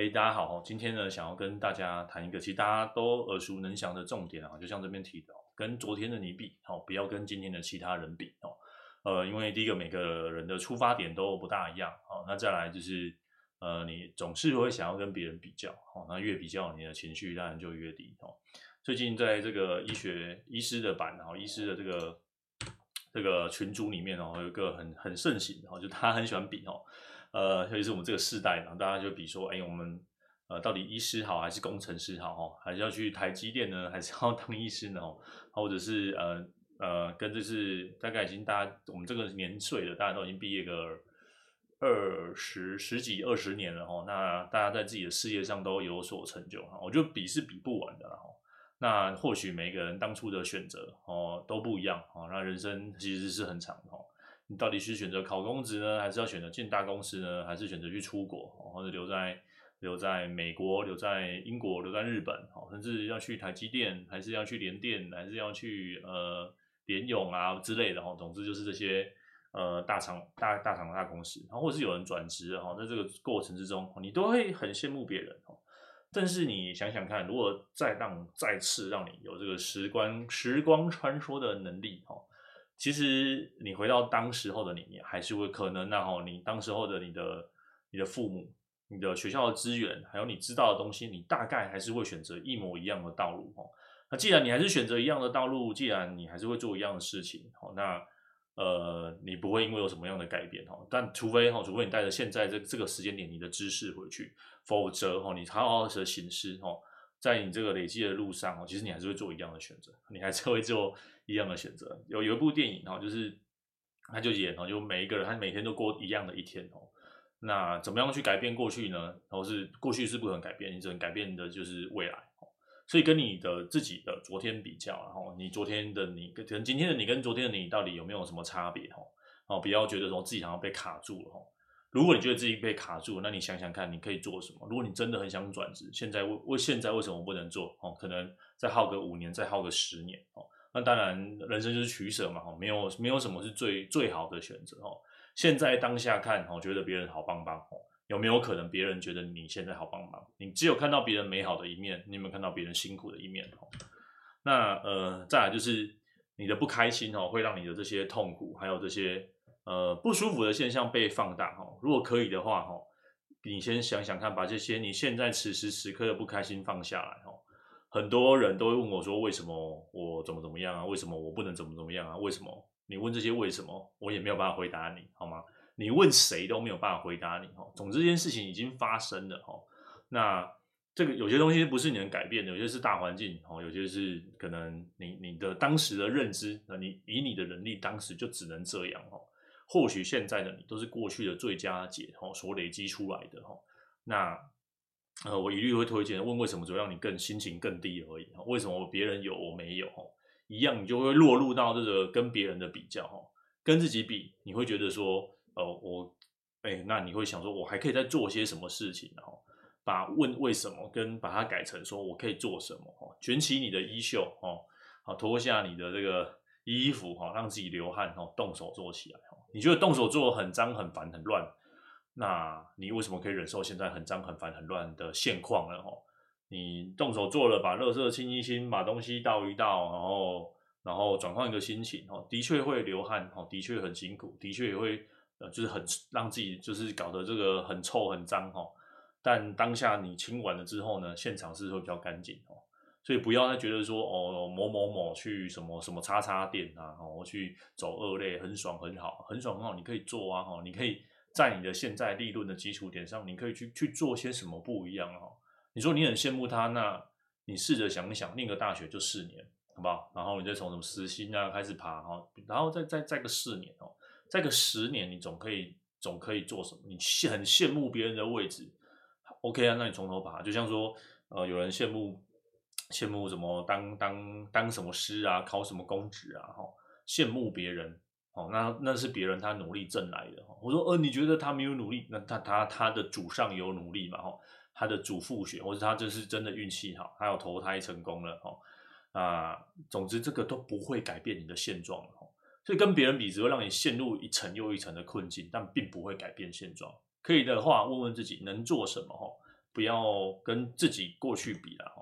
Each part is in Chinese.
嘿，hey, 大家好，今天呢，想要跟大家谈一个其实大家都耳熟能详的重点啊，就像这边提到，跟昨天的你比，好，不要跟今天的其他人比哦。呃，因为第一个，每个人的出发点都不大一样，好，那再来就是，呃，你总是会想要跟别人比较，好，那越比较，你的情绪当然就越低哦。最近在这个医学医师的版，然后，医师的这个这个群组里面哦，有一个很很盛行，哈，就他很喜欢比哦。呃，尤其是我们这个世代，然后大家就比说，哎，我们呃到底医师好还是工程师好？哦，还是要去台积电呢，还是要 当医师呢？哦或者是呃呃，跟这是大概已经大家我们这个年岁了，大家都已经毕业个二十十几二十年了哈。那大家在自己的事业上都有所成就哈，我觉得比是比不完的哈。那或许每个人当初的选择哦都不一样哦，那人生其实是很长的。你到底是选择考公职呢，还是要选择进大公司呢，还是选择去出国，或者留在留在美国、留在英国、留在日本，甚至要去台积电，还是要去联电，还是要去呃联咏啊之类的哈。总之就是这些呃大厂、大大厂、大公司，然后或者是有人转职哈，在这个过程之中，你都会很羡慕别人。但是你想想看，如果再让再次让你有这个时光时光穿梭的能力哈。其实你回到当时候的你，你还是会可能然后你当时候的你的你的父母、你的学校的资源，还有你知道的东西，你大概还是会选择一模一样的道路哦。那既然你还是选择一样的道路，既然你还是会做一样的事情，好，那呃，你不会因为有什么样的改变哈。但除非哈，除非你带着现在这这个时间点你的知识回去，否则哈，你好好的行事哈。在你这个累积的路上哦，其实你还是会做一样的选择，你还是会做一样的选择。有有一部电影哈，就是他就演哦，就每一个人他每天都过一样的一天哦。那怎么样去改变过去呢？然后是过去是不可能改变，你只能改变的就是未来。所以跟你的自己的昨天比较，然后你昨天的你跟今天的你跟昨天的你到底有没有什么差别？哦，不要觉得说自己好像被卡住了。如果你觉得自己被卡住，那你想想看，你可以做什么？如果你真的很想转职，现在为为现在为什么不能做？哦，可能再耗个五年，再耗个十年哦。那当然，人生就是取舍嘛。哦，没有没有什么是最最好的选择哦。现在当下看，哦，觉得别人好棒棒哦，有没有可能别人觉得你现在好棒棒？你只有看到别人美好的一面，你有没有看到别人辛苦的一面？哦，那呃，再来就是你的不开心哦，会让你的这些痛苦，还有这些。呃，不舒服的现象被放大哈。如果可以的话哈，你先想想看，把这些你现在此时此刻的不开心放下来哈。很多人都会问我说，为什么我怎么怎么样啊？为什么我不能怎么怎么样啊？为什么？你问这些为什么，我也没有办法回答你，好吗？你问谁都没有办法回答你哈。总之，这件事情已经发生了哈。那这个有些东西不是你能改变的，有些是大环境哈，有些是可能你你的当时的认知，那你以你的能力，当时就只能这样哈。或许现在的你都是过去的最佳解吼所累积出来的吼，那呃我一律会推荐问为什么只会让你更心情更低而已，为什么别人有我没有吼，一样你就会落入到这个跟别人的比较吼，跟自己比你会觉得说呃我哎、那你会想说我还可以再做些什么事情吼，把问为什么跟把它改成说我可以做什么吼，卷起你的衣袖吼，好脱下你的这个衣服哈，让自己流汗吼，动手做起来。你觉得动手做很脏、很烦、很乱，那你为什么可以忍受现在很脏、很烦、很乱的现况呢？吼，你动手做了，把垃圾清一清，把东西倒一倒，然后然后转换一个心情，吼，的确会流汗，吼，的确很辛苦，的确也会呃，就是很让自己就是搞得这个很臭、很脏，吼。但当下你清完了之后呢，现场是会比较干净，吼。所以不要再觉得说哦，某某某去什么什么叉叉店啊，哦，去走二类很爽很好，很爽很好，你可以做啊，哈，你可以在你的现在利润的基础点上，你可以去去做些什么不一样哈。你说你很羡慕他，那你试着想一想，念个大学就四年，好不好？然后你再从什么实薪啊开始爬哈，然后再再再个四年哦，再个十年，你总可以总可以做什么？你羡很羡慕别人的位置，OK 啊，那你从头爬，就像说呃，有人羡慕。羡慕什么当当当什么师啊，考什么公职啊，哈，羡慕别人，哦，那那是别人他努力挣来的，我说，呃，你觉得他没有努力，那他他他的祖上有努力嘛，哈，他的祖父血，或者他这是真的运气好，他有投胎成功了，哈，啊，总之这个都不会改变你的现状，哈，所以跟别人比，只会让你陷入一层又一层的困境，但并不会改变现状。可以的话，问问自己能做什么，哈。不要跟自己过去比了哈。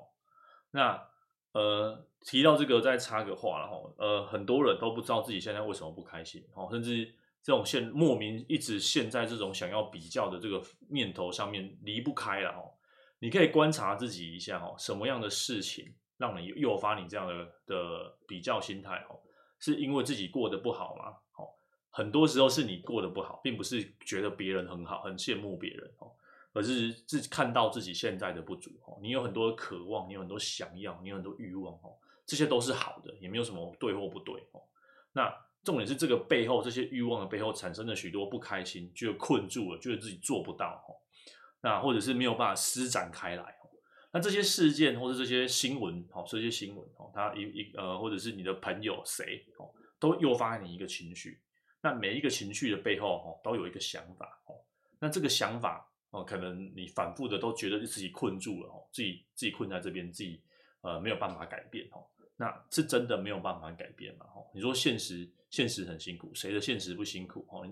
那呃提到这个再插个话了哈，呃很多人都不知道自己现在为什么不开心哦，甚至这种现莫名一直陷在这种想要比较的这个念头上面离不开了哈。你可以观察自己一下哈，什么样的事情让你诱发你这样的的比较心态哦？是因为自己过得不好吗？哦，很多时候是你过得不好，并不是觉得别人很好，很羡慕别人哦，而是自己看到自己现在的不足哦。你有很多渴望，你有很多想要，你有很多欲望哦，这些都是好的，也没有什么对或不对哦。那重点是这个背后，这些欲望的背后产生了许多不开心，觉得困住了，觉得自己做不到哦。那或者是没有办法施展开来哦。那这些事件或者这些新闻，哦，这些新闻，哦，它一一呃，或者是你的朋友谁，哦，都诱发你一个情绪。那每一个情绪的背后，哦，都有一个想法，哦，那这个想法，哦，可能你反复的都觉得自己困住了，哦，自己自己困在这边，自己呃没有办法改变，哦，那是真的没有办法改变嘛，哦，你说现实现实很辛苦，谁的现实不辛苦，哦？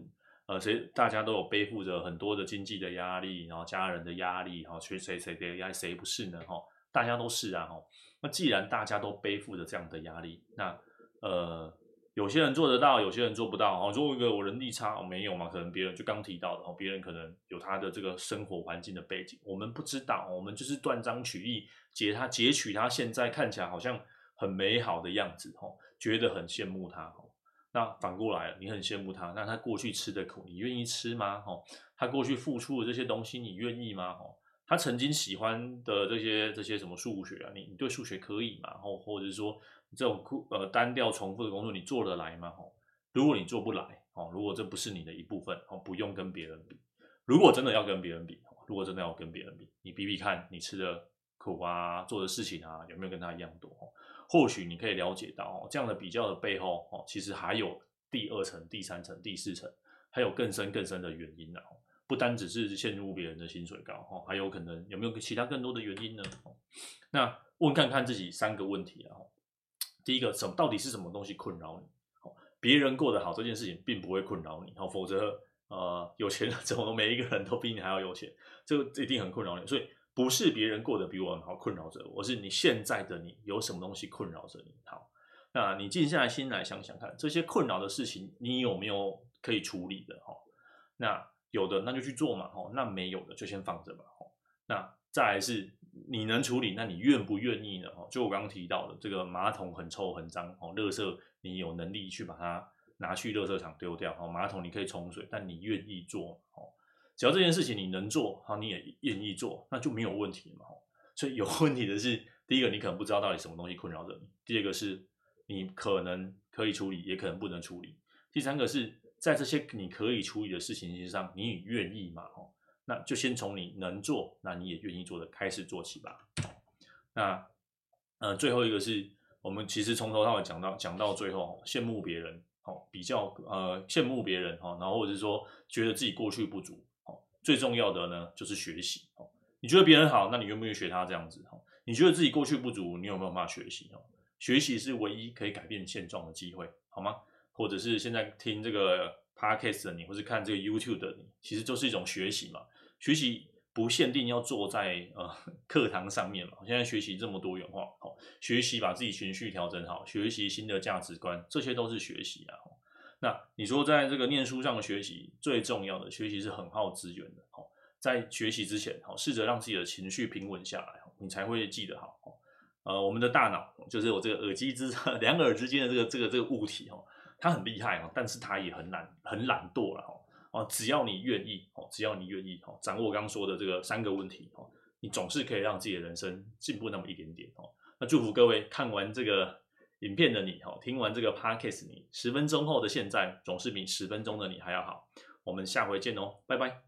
呃，谁大家都有背负着很多的经济的压力，然后家人的压力，哈，谁谁谁的压力，谁不是呢？哈，大家都是啊，哈。那既然大家都背负着这样的压力，那呃，有些人做得到，有些人做不到，哈。如果一个我能力差，我没有嘛？可能别人就刚提到的，哈，别人可能有他的这个生活环境的背景，我们不知道，我们就是断章取义截他截取他现在看起来好像很美好的样子，哦，觉得很羡慕他，哈。那反过来，你很羡慕他，那他过去吃的苦，你愿意吃吗？哦，他过去付出的这些东西，你愿意吗？哦，他曾经喜欢的这些这些什么数学啊，你你对数学可以吗？哦，或者是说这种呃单调重复的工作，你做得来吗？哦，如果你做不来，哦，如果这不是你的一部分，哦，不用跟别人比。如果真的要跟别人比，如果真的要跟别人比，你比比看，你吃的苦啊，做的事情啊，有没有跟他一样多？或许你可以了解到，这样的比较的背后哦，其实还有第二层、第三层、第四层，还有更深更深的原因呢。不单只是羡慕别人的薪水高哦，还有可能有没有其他更多的原因呢？那问看看自己三个问题啊。第一个，什么到底是什么东西困扰你？别人过得好这件事情并不会困扰你，否则呃，有钱人 怎么每一个人都比你还要有钱，这个一定很困扰你。所以。不是别人过得比我好困扰着我，是你现在的你有什么东西困扰着你？好，那你静下来心来想想看，这些困扰的事情你有没有可以处理的？哈，那有的那就去做嘛，哈，那没有的就先放着吧，哈。那再来是你能处理，那你愿不愿意呢？哈，就我刚刚提到的这个马桶很臭很脏，哦，垃圾你有能力去把它拿去垃圾场丢掉，哦，马桶你可以冲水，但你愿意做，哦。只要这件事情你能做，好，你也愿意做，那就没有问题嘛。所以有问题的是，第一个你可能不知道到底什么东西困扰着你；第二个是你可能可以处理，也可能不能处理；第三个是在这些你可以处理的事情上，你也愿意嘛？哦，那就先从你能做，那你也愿意做的开始做起吧。那呃，最后一个是我们其实从头到尾讲到讲到最后，羡慕别人，哦，比较呃羡慕别人，哦，然后或者是说觉得自己过去不足。哦最重要的呢，就是学习哦。你觉得别人好，那你愿不愿意学他这样子？哈，你觉得自己过去不足，你有没有办法学习？哦，学习是唯一可以改变现状的机会，好吗？或者是现在听这个 podcast 的你，或是看这个 YouTube 的你，其实就是一种学习嘛。学习不限定要坐在呃课堂上面嘛。现在学习这么多元化，好，学习把自己情绪调整好，学习新的价值观，这些都是学习啊。那你说，在这个念书上的学习最重要的学习是很耗资源的，在学习之前，试着让自己的情绪平稳下来，你才会记得好。呃，我们的大脑就是我这个耳机之 两耳之间的这个这个这个物体，他很厉害，但是他也很懒，很懒惰了，哦，只要你愿意，只要你愿意，掌握我刚刚说的这个三个问题，你总是可以让自己的人生进步那么一点点。那祝福各位看完这个。影片的你，听完这个 podcast，你十分钟后的现在总是比十分钟的你还要好。我们下回见哦，拜拜。